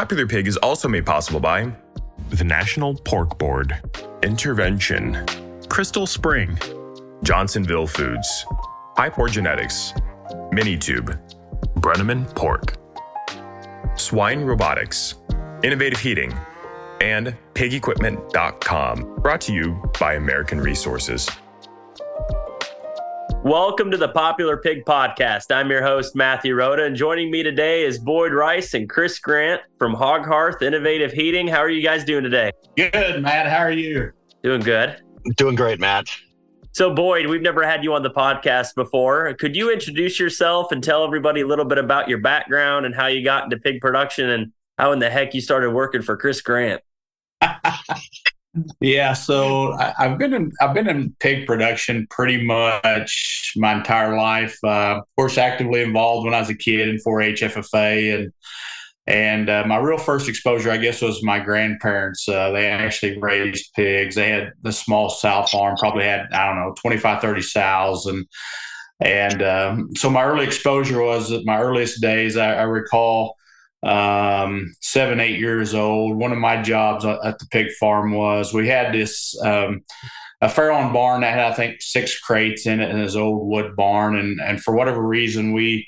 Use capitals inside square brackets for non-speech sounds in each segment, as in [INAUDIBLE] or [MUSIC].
Popular Pig is also made possible by the National Pork Board, Intervention, Crystal Spring, Johnsonville Foods, Hypor Genetics, Minitube, Brenneman Pork, Swine Robotics, Innovative Heating, and PigEquipment.com. Brought to you by American Resources. Welcome to the Popular Pig Podcast. I'm your host, Matthew Rhoda, and joining me today is Boyd Rice and Chris Grant from Hog Hearth Innovative Heating. How are you guys doing today? Good, Matt. How are you? Doing good. Doing great, Matt. So, Boyd, we've never had you on the podcast before. Could you introduce yourself and tell everybody a little bit about your background and how you got into pig production and how in the heck you started working for Chris Grant? [LAUGHS] yeah, so I, have been in I've been in pig production pretty much my entire life. Uh, of course, actively involved when I was a kid in 4-H FFA and and uh, my real first exposure, I guess, was my grandparents. Uh, they actually raised pigs. They had the small sow farm, probably had, I don't know, 25, 30 sows. And, and um, so my early exposure was my earliest days. I, I recall um, seven, eight years old. One of my jobs at the pig farm was we had this um, a farrowing barn that had, I think, six crates in it in this old wood barn. And, and for whatever reason, we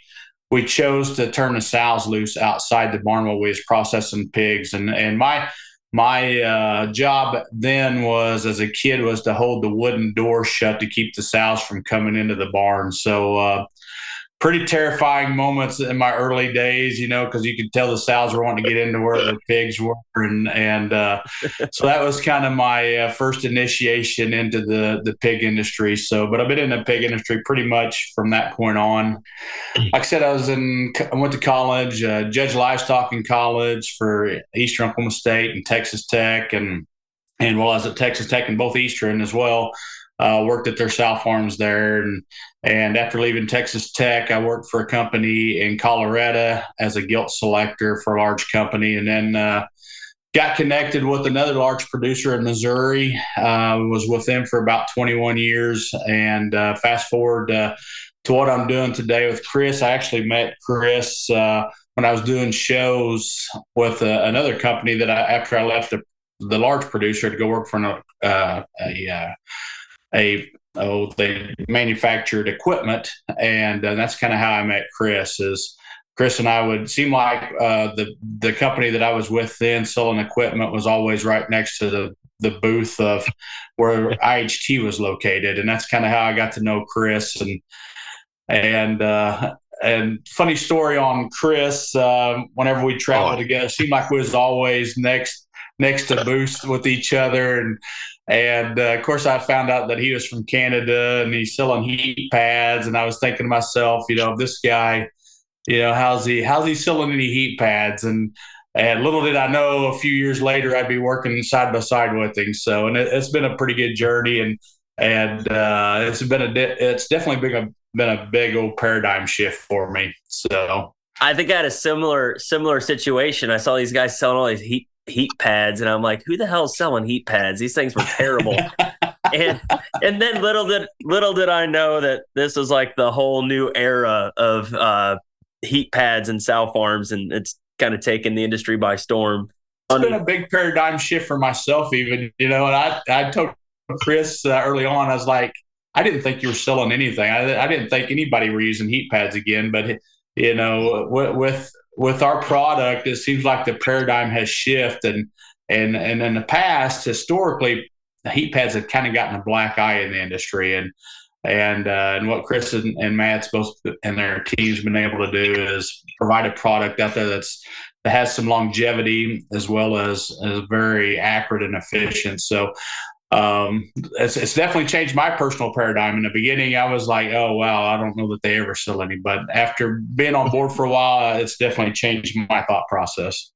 we chose to turn the sows loose outside the barn while we was processing pigs. And and my my uh, job then was as a kid was to hold the wooden door shut to keep the sows from coming into the barn. So uh, pretty terrifying moments in my early days, you know, because you could tell the sows were wanting to get into where the pigs were, and and uh, [LAUGHS] so that was kind of my uh, first initiation into the the pig industry. So, but I've been in the pig industry pretty much from that point on. [CLEARS THROAT] Like I said, I was in, I went to college, uh, judge livestock in college for Eastern Oklahoma State and Texas Tech, and and while I was at Texas Tech and both Eastern as well uh, worked at their sow farms there. And, and after leaving Texas Tech, I worked for a company in Colorado as a gilt selector for a large company. And then uh, got connected with another large producer in Missouri, uh, was with them for about 21 years. And uh, fast forward to what I'm doing today with Chris, I actually met Chris uh, when I was doing shows with uh, another company that I, after I left the, the large producer to go work for an, uh, a a oh they manufactured equipment, and uh, that's kind of how I met Chris. Is Chris and I would seem like uh, the the company that I was with then selling equipment was always right next to the the booth of where IHT was located, and that's kind of how I got to know Chris and and uh, and funny story on Chris. Um, whenever we traveled oh. together, seemed like we was always next next to booths with each other, and and uh, of course, I found out that he was from Canada and he's selling heat pads. And I was thinking to myself, you know, this guy, you know, how's he how's he selling any heat pads? And and little did I know, a few years later, I'd be working side by side with him. So, and it, has been a pretty good journey, and and uh, it's been a it's definitely been a been a big old paradigm shift for me. So. I think I had a similar similar situation. I saw these guys selling all these heat heat pads and i'm like who the hell is selling heat pads? These things were terrible. [LAUGHS] And and then little did little did i know that this was like the whole new era of uh, heat pads and sow farms and it's kind of taken the industry by storm. It's been a big paradigm shift for myself even you know and i i told chris uh, early on i was like i didn't think you were selling anything. I, I didn't think anybody were using heat pads again but you know with, with with our product, it seems like the paradigm has shifted. And and and in the past, historically, the heat pads have kind of gotten a black eye in the industry. And and uh, and what Chris and, and Matt's both and their teams been able to do is provide a product out there that's that has some longevity as well as as very accurate and efficient. So um, it's, it's definitely changed my personal paradigm. In the beginning, I was like, oh, wow, I don't know that they ever sell any. But after being on board for a while, it's definitely changed my thought process.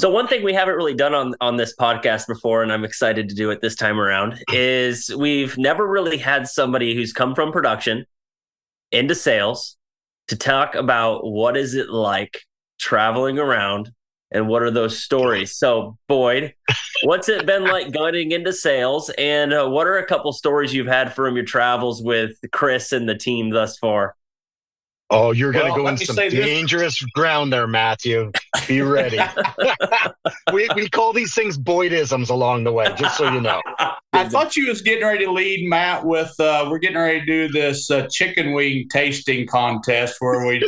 So one thing we haven't really done on on this podcast before, and I'm excited to do it this time around, is we've never really had somebody who's come from production into sales to talk about what is it like traveling around and what are those stories. So Boyd, what's it been like [LAUGHS] going into sales, and uh, what are a couple stories you've had from your travels with Chris and the team thus far? Oh, you're going to well, go into some dangerous this. ground there, Matthew. Be [LAUGHS] ready. [LAUGHS] we, we call these things Boydisms along the way, just so you know. I thought you was getting ready to lead Matt with, uh, we're getting ready to do this uh, chicken wing tasting contest where we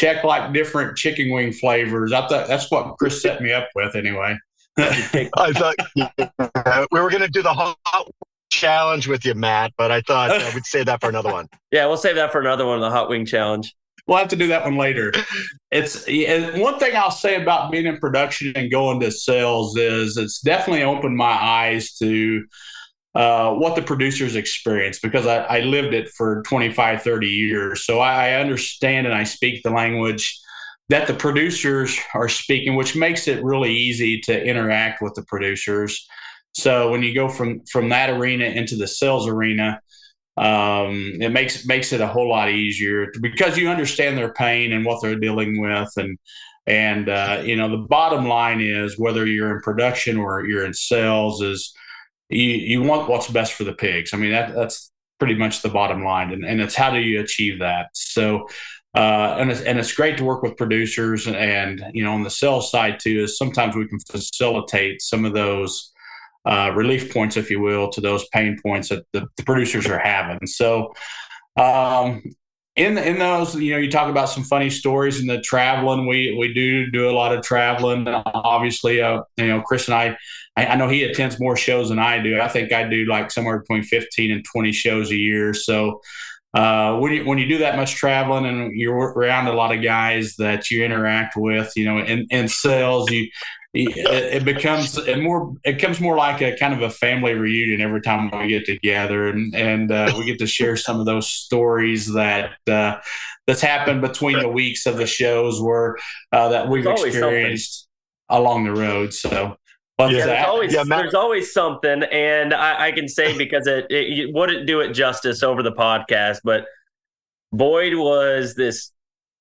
check like different chicken wing flavors. I thought that's what Chris set me up with anyway. [LAUGHS] I thought yeah, we were going to do the hot challenge with you, Matt, but I thought uh, I would save that for another one. [LAUGHS] Yeah, we'll save that for another one, the hot wing challenge. We'll have to do that one later. [LAUGHS] It's one thing I'll say about being in production and going to sales is it's definitely opened my eyes to uh, what the producers experience because I, I, lived it for 25, 30 years. So I, I understand and I speak the language that the producers are speaking, which makes it really easy to interact with the producers. So when you go from from that arena into the sales arena, um, it makes makes it a whole lot easier because you understand their pain and what they're dealing with, and and uh, you know the bottom line is whether you're in production or you're in sales is you you want what's best for the pigs. I mean that that's pretty much the bottom line, and and it's how do you achieve that? So. Uh, and it's, and it's great to work with producers and you know on the sales side too is sometimes we can facilitate some of those uh, relief points, if you will, to those pain points that the, the producers are having. So, um, in in those, you know, you talk about some funny stories in the traveling. We we do do a lot of traveling. Obviously, uh, you know, Chris and I, I, I, know he attends more shows than I do. I think I do like somewhere between fifteen and twenty shows a year. So. Uh, when you when you do that much traveling and you're around a lot of guys that you interact with, you know, in, in sales, you it, becomes it more it becomes more like a kind of a family reunion every time we get together and and uh, we get to share some of those stories that uh, that's happened between the weeks of the shows where uh, that we've experienced along the road so yeah, there's always yeah, there's always something, and I, I can say because it, it wouldn't do it justice over the podcast, but Boyd was this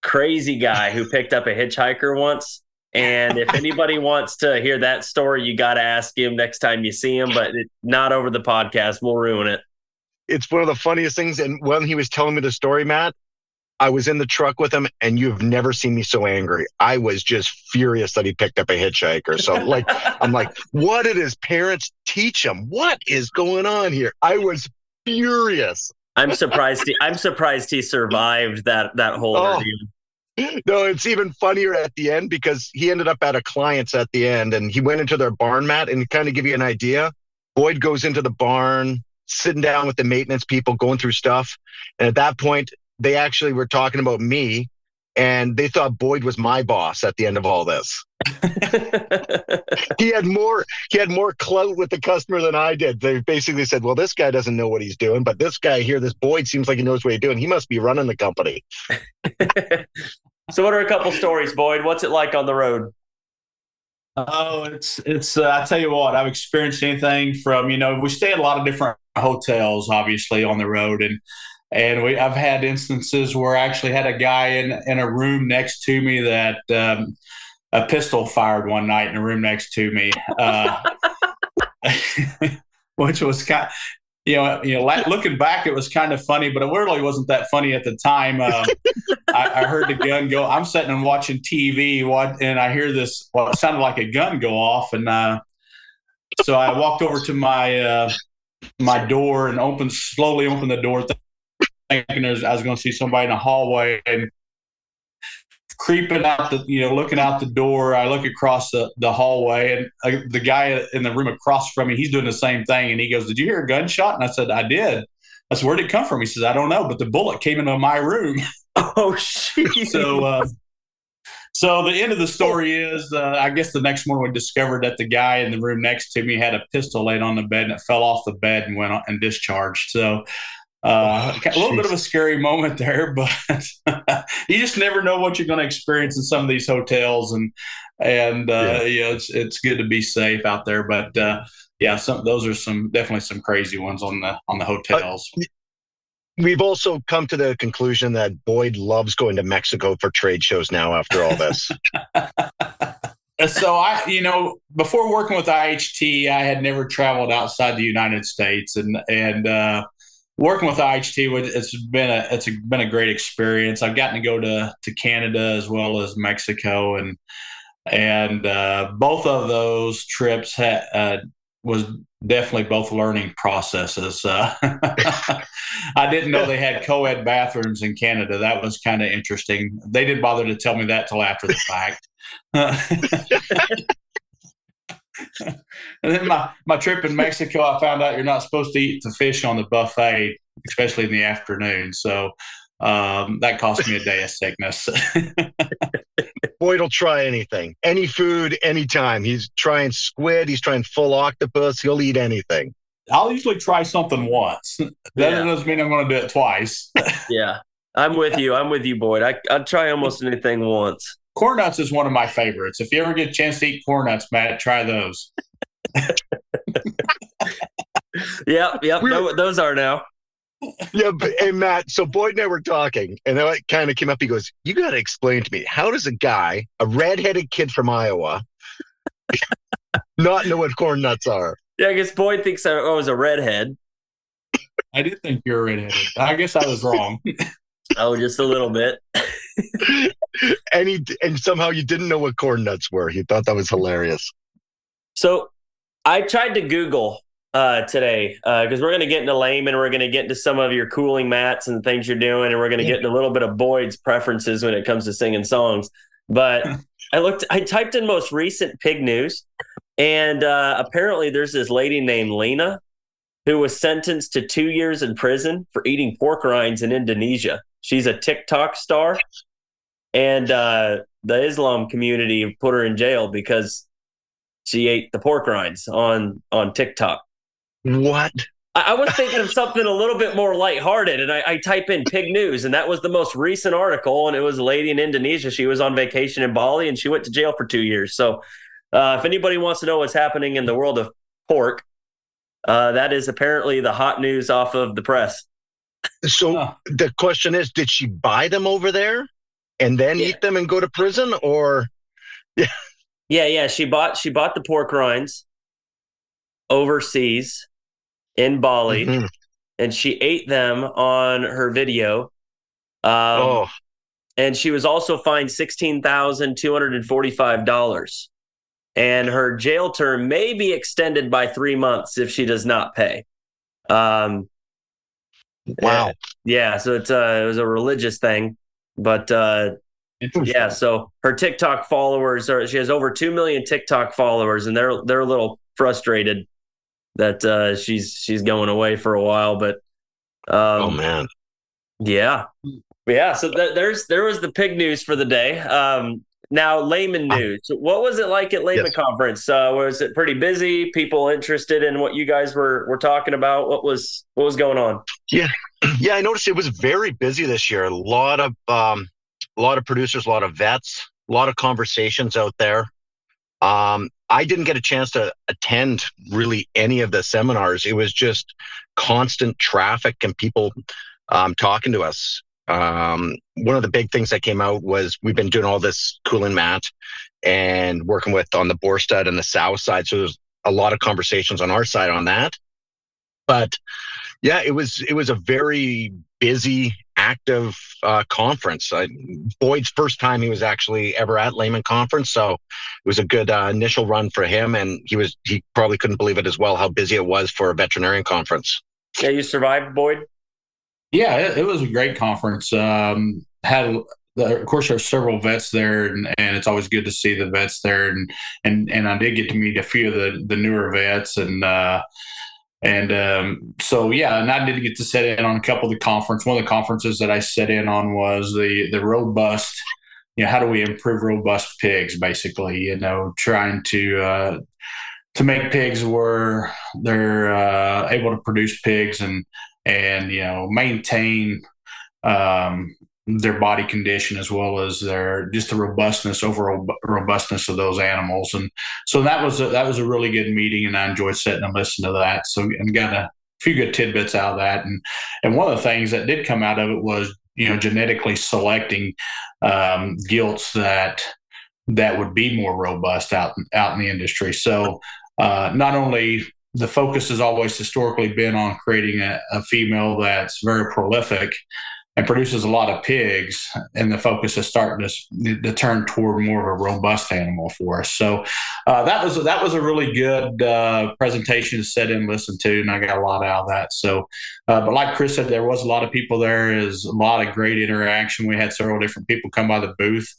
crazy guy who picked up a hitchhiker once and if anybody [LAUGHS] wants to hear that story, you got to ask him next time you see him, but it, not over the podcast. We'll ruin it. It's one of the funniest things. And when he was telling me the story, Matt, I was in the truck with him, and you've never seen me so angry. I was just furious that he picked up a hitchhiker. So, like, I'm like, [LAUGHS] what did his parents teach him? What is going on here? I was furious. I'm surprised. He, I'm surprised he survived that that whole oh, no, it's even funnier at the end because he ended up at a client's at the end and he went into their barn Matt and kind of give you an idea. Boyd goes into the barn, sitting down with the maintenance people, going through stuff. And at that point, they actually were talking about me and they thought Boyd was my boss at the end of all this. [LAUGHS] he had more he had more clout with the customer than I did. They basically said, "Well, this guy doesn't know what he's doing, but this guy here, this Boyd, seems like he knows what he's doing. He must be running the company." [LAUGHS] so, what are a couple stories, Boyd? What's it like on the road? Oh, it's it's. Uh, I tell you what, I've experienced anything from you know we stay at a lot of different hotels, obviously on the road, and and we I've had instances where I actually had a guy in in a room next to me that um, a pistol fired one night in a room next to me, uh, [LAUGHS] which was kind. You know, you know, looking back, it was kind of funny, but it really wasn't that funny at the time. Um, [LAUGHS] I, I, heard the gun go. I'm sitting and watching TV, what, and I hear this. Well, it sounded like a gun go off, and uh, so I walked over to my uh, my door and opened slowly opened the door, thinking I was going to see somebody in the hallway, and creeping out the, you know, looking out the door. I look across the, the hallway, and uh, the guy in the room across from me, he's doing the same thing. And he goes, "Did you hear a gunshot?" And I said, "I did." I said, "Where'd it come from?" He says, "I don't know, but the bullet came into my room." [LAUGHS] oh shit! so, uh, so the end of the story is, uh, I guess the next morning we discovered that the guy in the room next to me had a pistol laid on the bed and it fell off the bed and went on, and discharged. So uh, a little bit of a scary moment there, [LAUGHS] but you just never know what you're going to experience in some of these hotels, and and uh, yeah. it's it's good to be safe out there. But uh, yeah, some those are some definitely some crazy ones on the on the hotels. We've also come to the conclusion that Boyd loves going to Mexico for trade shows now. After all this. [LAUGHS] so I, you know, before working with IHT, I had never traveled outside the United States, and and uh, working with IHT, it's been a it's a, been a great experience. I've gotten to go to to Canada as well as Mexico, and and uh, both of those trips had uh, was definitely both learning processes. Uh, [LAUGHS] I didn't know they had [LAUGHS] co-ed bathrooms in Canada. That was kind of interesting. They didn't bother to tell me that till after the fact. [LAUGHS] [LAUGHS] and then my, my trip in Mexico, I found out you're not supposed to eat the fish on the buffet, especially in the afternoon. So um, that cost me a day of sickness. [LAUGHS] Boyd will try anything, any food, anytime. He's trying squid. He's trying full octopus. He'll eat anything. I'll usually try something once. That yeah. doesn't mean I'm going to do it twice. [LAUGHS] yeah, I'm with you. I'm with you, Boyd. I I'd try almost anything once. Corn nuts is one of my favorites. If you ever get a chance to eat corn nuts, Matt, try those. [LAUGHS] yep, yep. No, those are now yeah, but, hey Matt. So Boyd and I were talking, and that kind of came up. He goes, "You got to explain to me how does a guy, a redheaded kid from Iowa, [LAUGHS] not know what corn nuts are?" Yeah, I guess Boyd thinks I was a redhead. I did think you were redheaded. I guess I was wrong. [LAUGHS] oh, just a little bit. And he and somehow you didn't know what corn nuts were. He thought that was hilarious. So I tried to Google uh, today because uh, we're going to get into Leman, we're going to get into some of your cooling mats and things you're doing, and we're going to yeah. get into a little bit of Boyd's preferences when it comes to singing songs. But [LAUGHS] I looked, I typed in most recent pig news, and uh, apparently there's this lady named Lena who was sentenced to two years in prison for eating pork rinds in Indonesia. She's a TikTok star, and uh, the Islam community put her in jail because she ate the pork rinds on on TikTok. What? I, was thinking of something a little bit more lighthearted, and I, I type in pig news, and that was the most recent article. And it was a lady in Indonesia. She was on vacation in Bali, and she went to jail for two years. So, uh, if anybody wants to know what's happening in the world of pork, uh, that is apparently the hot news off of the press. So the question is, did she buy them over there and then yeah. eat them and go to prison, or? Yeah. Yeah, yeah. She bought she bought the pork rinds overseas in Bali, mm-hmm. and she ate them on her video. Um, oh. And she was also fined sixteen thousand two hundred and forty-five dollars, and her jail term may be extended by three months if she does not pay. Um, wow. Yeah, so it's uh, it was a religious thing, but uh, yeah. So her TikTok followers are she has over two million TikTok followers, and they're they're a little frustrated that uh, she's she's going away for a while. But um, oh man, yeah, yeah. So th- there's there was the pig news for the day. Um, now Leman ah. news. What was it like at Leman yes. conference? Uh, was it pretty busy? People interested in what you guys were were talking about? What was what was going on? Yeah, [CLEARS THROAT] yeah. I noticed it was very busy this year. A lot of um, a lot of producers, a lot of vets, a lot of conversations out there. Um, I didn't get a chance to attend really any of the seminars. It was just constant traffic and people um, talking to us. Um, one of the big things that came out was we've been doing all this cooling mat and working with on the boar stud and the south side. So there's a lot of conversations on our side on that. But yeah, it was it was a very busy active uh, conference. Uh, Boyd's first time he was actually ever at Leman Conference, so it was a good uh, initial run for him, and he was he probably couldn't believe it as well how busy it was for a veterinarian conference. Yeah, you survived, Boyd. Yeah, it, it was a great conference. Um, had of course there's several vets there and, and it's always good to see the vets there and and and I did get to meet a few of the the newer vets and uh and um, so, yeah, and I did get to sit in on a couple of the conference. One of the conferences that I sat in on was the the robust. You know, how do we improve robust pigs? Basically, you know, trying to uh, to make pigs where they're uh, able to produce pigs and and you know maintain um, their body condition as well as their just the robustness overall robustness of those animals. And so that was a, that was a really good meeting and I enjoyed sitting and listening to that. So and got a few good tidbits out of that. And and one of the things that did come out of it was you know genetically selecting um, gilts that that would be more robust out out in the industry. So uh, not only the focus has always historically been on creating a, a female that's very prolific and produces a lot of pigs, and the focus is starting to, to turn toward more of a robust animal for us. So uh, that was that was a really good uh, presentation to sit and listen to, and I got a lot out of that. So, uh, but like Chris said, there was a lot of people there. Is a lot of great interaction. We had several different people come by the booth,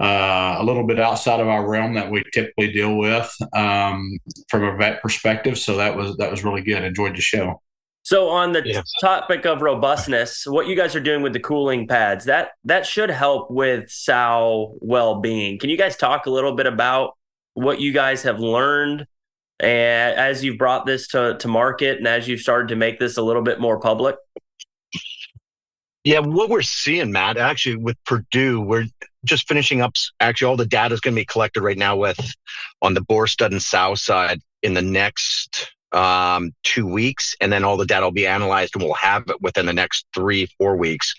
uh, a little bit outside of our realm that we typically deal with um, from a vet perspective. So that was that was really good. Enjoyed the show. So on the yeah. topic of robustness, what you guys are doing with the cooling pads, that that should help with sow well-being. Can you guys talk a little bit about what you guys have learned and as you've brought this to, to market and as you've started to make this a little bit more public? Yeah, what we're seeing, Matt, actually with Purdue, we're just finishing up. Actually, all the data is going to be collected right now with on the boar stud and sow side in the next um, two weeks, and then all the data will be analyzed, and we'll have it within the next three, four weeks.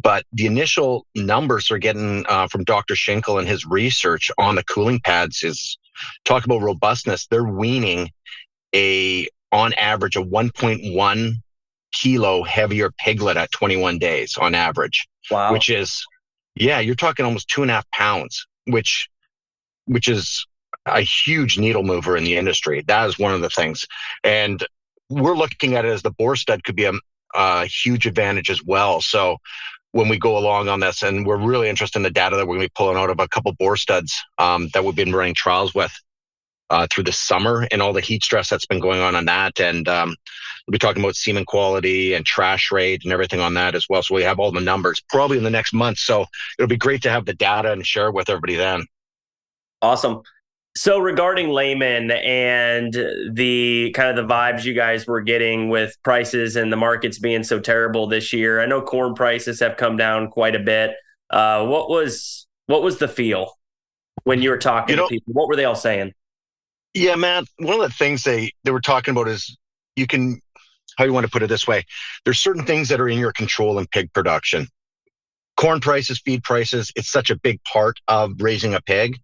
But the initial numbers are getting uh, from Dr. Schinckel and his research on the cooling pads is talk about robustness. They're weaning a on average a 1.1 kilo heavier piglet at 21 days on average. Wow. Which is, yeah, you're talking almost two and a half pounds, which, which is a huge needle mover in the industry. That is one of the things. And we're looking at it as the boar stud could be a, a huge advantage as well. So when we go along on this, and we're really interested in the data that we're going to be pulling out of a couple boar studs um, that we've been running trials with uh, through the summer and all the heat stress that's been going on on that. And um, we'll be talking about semen quality and trash rate and everything on that as well. So we have all the numbers probably in the next month. So it'll be great to have the data and share with everybody then. Awesome. So regarding Leman and the kind of the vibes you guys were getting with prices and the markets being so terrible this year, I know corn prices have come down quite a bit. Uh, what was what was the feel when you were talking you know, to people? What were they all saying? Yeah, Matt. One of the things they they were talking about is you can how you want to put it this way. There's certain things that are in your control in pig production. Corn prices, feed prices, it's such a big part of raising a pig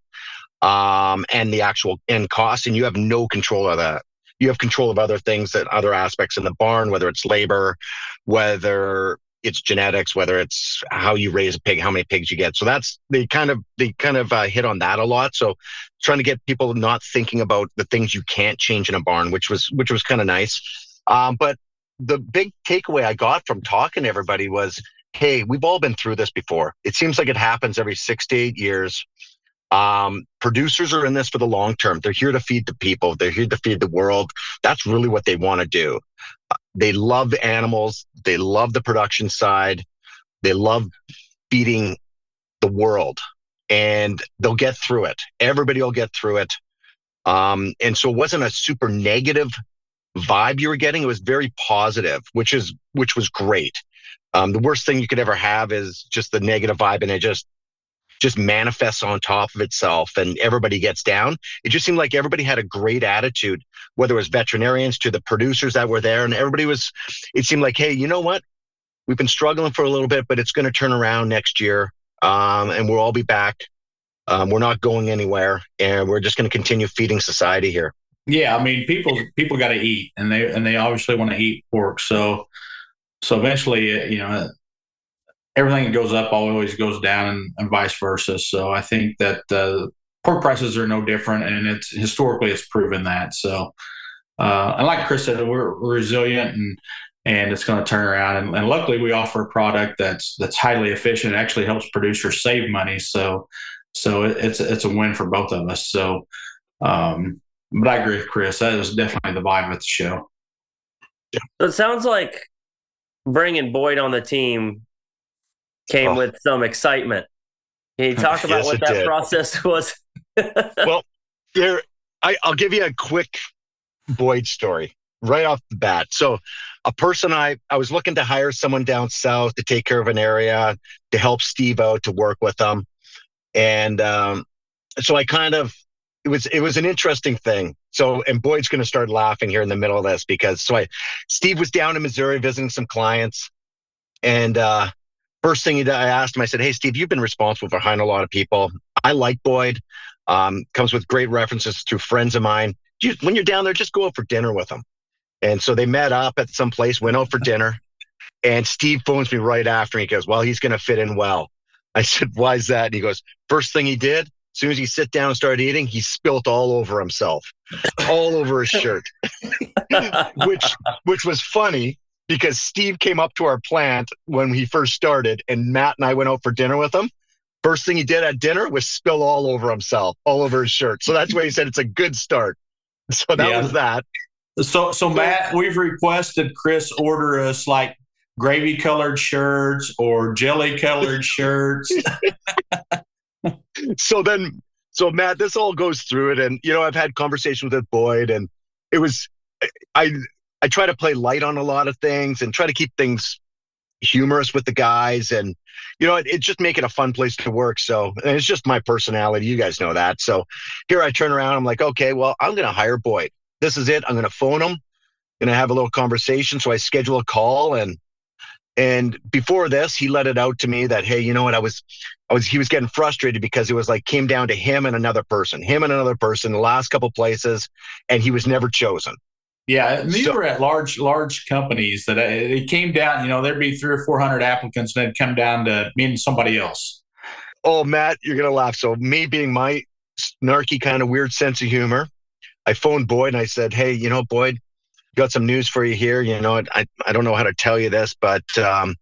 um, and the actual end cost, and you have no control of that. You have control of other things that other aspects in the barn, whether it's labor, whether it's genetics, whether it's how you raise a pig, how many pigs you get. So that's they kind of they kind of uh, hit on that a lot. So trying to get people not thinking about the things you can't change in a barn, which was which was kind of nice. Um, but the big takeaway I got from talking to everybody was, hey, we've all been through this before. It seems like it happens every six to eight years. Um, producers are in this for the long term. They're here to feed the people. They're here to feed the world. That's really what they want to do. They love animals. They love the production side. They love feeding the world, and they'll get through it. Everybody will get through it. Um, and so it wasn't a super negative vibe you were getting. It was very positive, which is which was great. Um, the worst thing you could ever have is just the negative vibe, and it just just manifests on top of itself and everybody gets down. It just seemed like everybody had a great attitude, whether it was veterinarians to the producers that were there. And everybody was, it seemed like, hey, you know what? We've been struggling for a little bit, but it's going to turn around next year. Um, and we'll all be back. Um, we're not going anywhere. And we're just going to continue feeding society here. Yeah. I mean, people, people got to eat and they, and they obviously want to eat pork. So, so eventually, you know, everything that goes up always goes down and, and vice versa. So I think that uh, pork prices are no different, and it's historically it's proven that. So, uh, and like Chris said, we're, resilient and and it's going to turn around. And, and, luckily, we offer a product that's that's highly efficient. It actually helps producers save money. So, so it, it's it's a win for both of us. So, um, but I agree with Chris. That is definitely the vibe of the show. Yeah. So it sounds like bringing Boyd on the team came oh. with some excitement. Can you talk [LAUGHS] about yes, what that did. process [LAUGHS] was? well, here I, will give you a quick Boyd story. right off the bat. So, a person I I was looking to hire someone down south to take care of an area to help Steve out to work with them, and um, so I kind of it was it was an interesting thing. So, and Boyd's going to start laughing here in the middle of this because so I Steve was down in Missouri visiting some clients, and uh, first thing I asked him, I said, "Hey, Steve, you've been responsible for hiring a lot of people. I like Boyd. Um, comes with great references through friends of mine. You, when you're down there, just go out for dinner with him." And so they met up at some place, went out for [LAUGHS] dinner, and Steve phones me right after. He goes, "Well, he's going to fit in well." I said, "Why is that?" And he goes, first thing he did, as soon as he sit down and started eating, he spilt all over himself, all over his shirt, [LAUGHS] [LAUGHS] which which was funny because Steve came up to our plant when he first started, and Matt and I went out for dinner with him. First thing he did at dinner was spill all over himself, all over his shirt. So that's why he said it's a good start. [LAUGHS] So that Yeah. was that. So, so Matt, we've requested Chris order us like gravy colored shirts or jelly colored [LAUGHS] shirts. [LAUGHS] so then so matt this all goes through it and you know i've had conversations with boyd and it was i i try to play light on a lot of things and try to keep things humorous with the guys and you know it, it just make it a fun place to work. So it's just my personality. You guys know that. So here i turn around. I'm like okay well i'm gonna hire boyd. This is it. I'm gonna phone him. Gonna have a little conversation. So i schedule a call and and before this he let it out to me that hey you know what? I was I was he was getting frustrated because it was like came down to him and another person, him and another person, the last couple places, and he was never chosen. Yeah, these So- were at large large companies that uh, it came down. You know, there'd be three or four hundred applicants, and then come down to me and somebody else. Oh, Matt, you're gonna laugh. So me being my snarky kind of weird sense of humor, I phoned Boyd and I said, Hey, you know, Boyd, got some news for you here. You know, I I don't know how to tell you this, but um,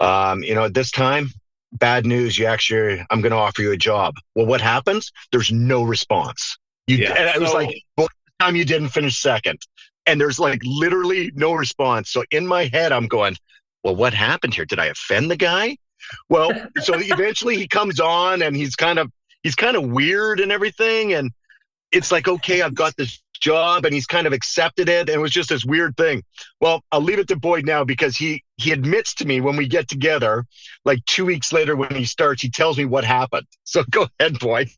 um, you know, at this time, bad news. You actually, I'm gonna offer you a job. Well, what happens? There's no response. You Yeah. and it was So- like, well, time you didn't finish second. And there's like literally no response. So in my head, I'm going, well, what happened here? Did I offend the guy? Well, so [LAUGHS] eventually he comes on and he's kind of he's kind of weird and everything. And it's like, okay, I've got this job and he's kind of accepted it. And it was just this weird thing. Well, I'll leave it to Boyd now because he he admits to me when we get together, like two weeks later when he starts, he tells me what happened. So [LAUGHS] go ahead, Boyd.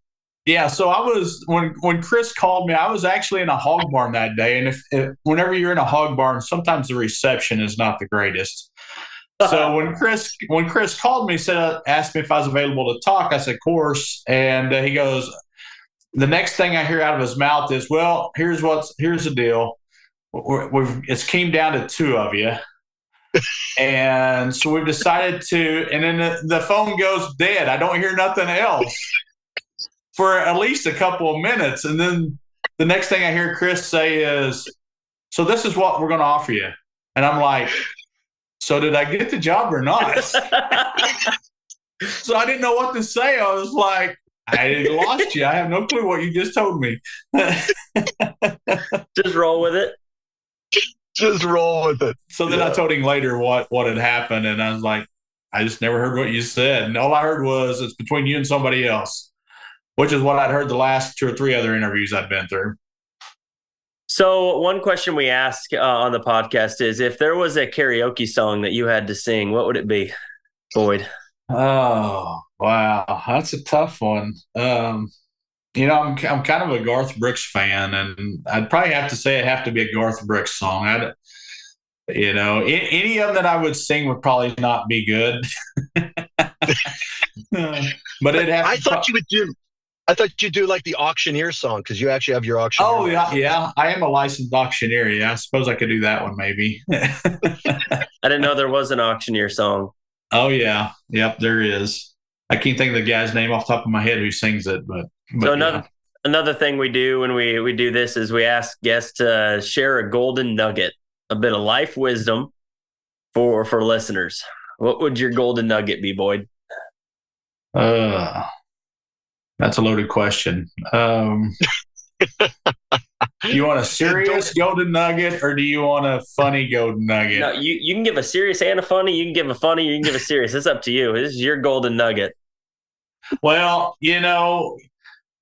Yeah, so I was when when Chris called me, I was actually in a hog barn that day, and if, if whenever you're in a hog barn, sometimes the reception is not the greatest. So [LAUGHS] when Chris when Chris called me, said asked me if I was available to talk, I said, "Of course." And uh, he goes, the next thing I hear out of his mouth is, "Well, here's what's here's the deal. We're, we've it's came down to two of you." [LAUGHS] and so we've decided to, and then the, the phone goes dead. I don't hear nothing else for at least a couple of minutes. And then the next thing I hear Chris say is, So this is what we're going to offer you. And I'm like, So did I get the job or not? [LAUGHS] so I didn't know what to say. I was like, I [LAUGHS] lost you. I have no clue what you just told me. [LAUGHS] Just roll with it. Just roll with it. so then I told him later what, what had happened. And I was like, I just never heard what you said. And all I heard was it's between you and somebody else, which is what I'd heard the last two or three other interviews I'd been through. So, one question we ask uh, on the podcast is if there was a karaoke song that you had to sing, what would it be, Boyd? Oh wow, that's a tough one. Um, you know, I'm I'm kind of a Garth Brooks fan, and I'd probably have to say it'd have to be a Garth Brooks song. I'd, you know, a- any of them that I would sing would probably not be good. [LAUGHS] [LAUGHS] but it'd have. I to thought you would do. I thought you'd do like the auctioneer song because you actually have your auctioneer. Oh yeah, yeah. I am a licensed auctioneer. Yeah, I suppose I could do that one maybe. [LAUGHS] I didn't know there was an auctioneer song. oh yeah, yep, there is. I can't think of the guy's name off the top of my head who sings it, but, but So yeah. another another thing we do when we we do this is we ask guests to share a golden nugget, a bit of life wisdom for for listeners. What would your golden nugget be, Boyd? Uh, that's a loaded question. Um, [LAUGHS] you want a serious golden nugget or do you want a funny golden nugget? No, you you can give a serious and a funny. You can give a funny. You can give a serious. It's up to you. This is your golden nugget. Well, you know,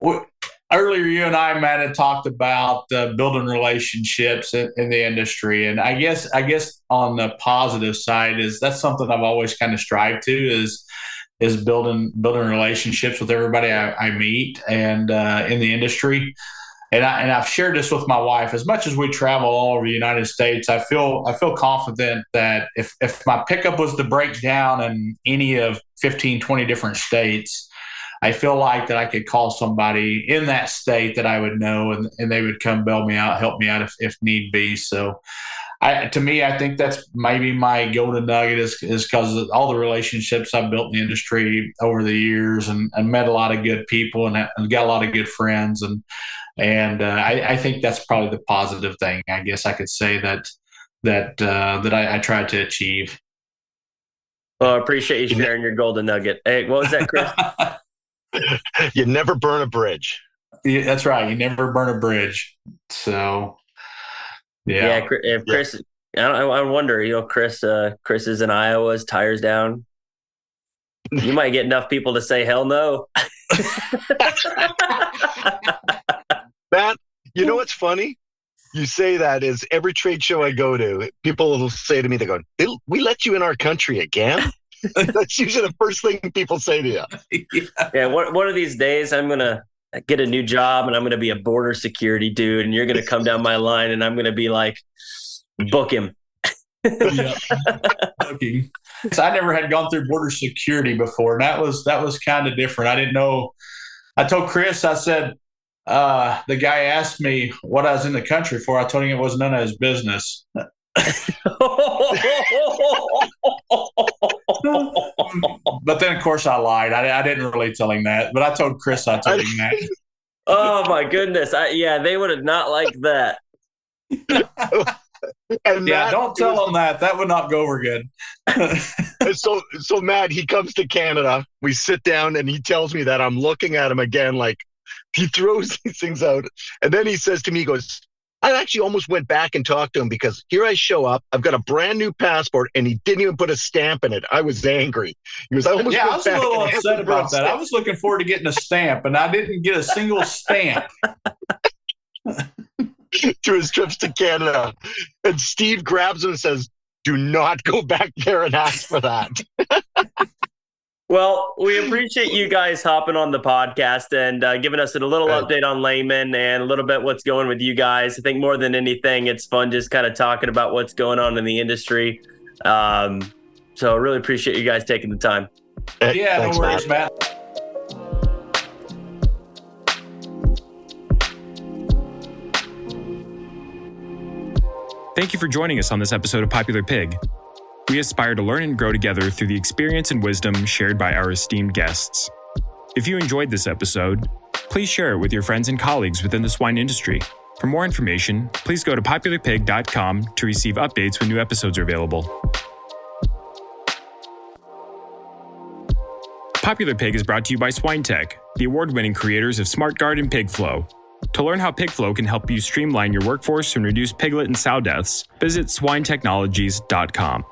w- earlier you and I, Matt, had talked about uh, building relationships in, in, the industry, and I guess I guess on the positive side is that's something I've always kind of strived to is is building building relationships with everybody I, I meet and uh, in the industry. And, I, and I've shared this with my wife. As much as we travel all over the United States, I feel I feel confident that if if my pickup was to break down in any of 15, 20 different states, I feel like that I could call somebody in that state that I would know and, and they would come bail me out, help me out if, if need be. So I, to me, I think that's maybe my golden nugget is because of all the relationships I've built in the industry over the years and, and met a lot of good people and, and, got a lot of good friends. And, and uh, I, I, think that's probably the positive thing. I guess I could say that, that, uh, that I, I tried to achieve. Well, I appreciate you sharing your golden nugget. Hey, what was that, Chris? [LAUGHS] you never burn a bridge. Yeah, that's right. You never burn a bridge. So, yeah. Yeah. If Chris, yeah. I, I wonder, you know, Chris, uh, Chris is in Iowa's tires down. You might get enough people to say hell no. [LAUGHS] Matt, you know what's funny? You say that is every trade show I go to, people will say to me, they go, "We let you in our country again." [LAUGHS] That's usually the first thing people say to you. yeah. yeah one, one of these days, I'm going to get a new job and I'm going to be a border security dude. And you're going to come down my line and I'm going to be like, book him. [LAUGHS] Booking. So I never had gone through border security before. And that was, that was kind of different. I didn't know. I told Chris, I said, uh, the guy asked me what I was in the country for. I told him it was none of his business. [LAUGHS] [LAUGHS] but then, of course, I lied. I, I, didn't really tell him that, but I told Chris I told him that. [LAUGHS] oh my goodness! I, yeah, they would have not liked that. and yeah, Matt, don't tell was, him that. That would not go over good. [LAUGHS] so, so Matt, he comes to Canada. We sit down, and he tells me that I'm looking at him again, like he throws [LAUGHS] these things out, and then he says to me, he "Goes, I actually almost went back and talked to him because here I show up. I've got a brand new passport, and he didn't even put a stamp in it. I was angry. He was. I almost yeah, I was a little upset about that. I was looking forward to getting a stamp, and I didn't get a single stamp. [LAUGHS] to his trips to Canada, and Steve grabs him and says, "Do not go back there and ask for that." [LAUGHS] Well, we appreciate you guys hopping on the podcast and uh, giving us a little update on Leman and a little bit what's going with you guys. I think more than anything, it's fun just kind of talking about what's going on in the industry. Um, so, I really appreciate you guys taking the time. Hey, yeah, thanks, no worries, Matt. Matt. Thank you for joining us on this episode of Popular Pig. We aspire to learn and grow together through the experience and wisdom shared by our esteemed guests. If you enjoyed this episode, please share it with your friends and colleagues within the swine industry. For more information, please go to popularpig.com to receive updates when new episodes are available. Popular Pig is brought to you by SwineTech, the award winning creators of SmartGuard and PigFlow. To learn how PigFlow can help you streamline your workforce and reduce piglet and sow deaths, visit swinetechnologies.com.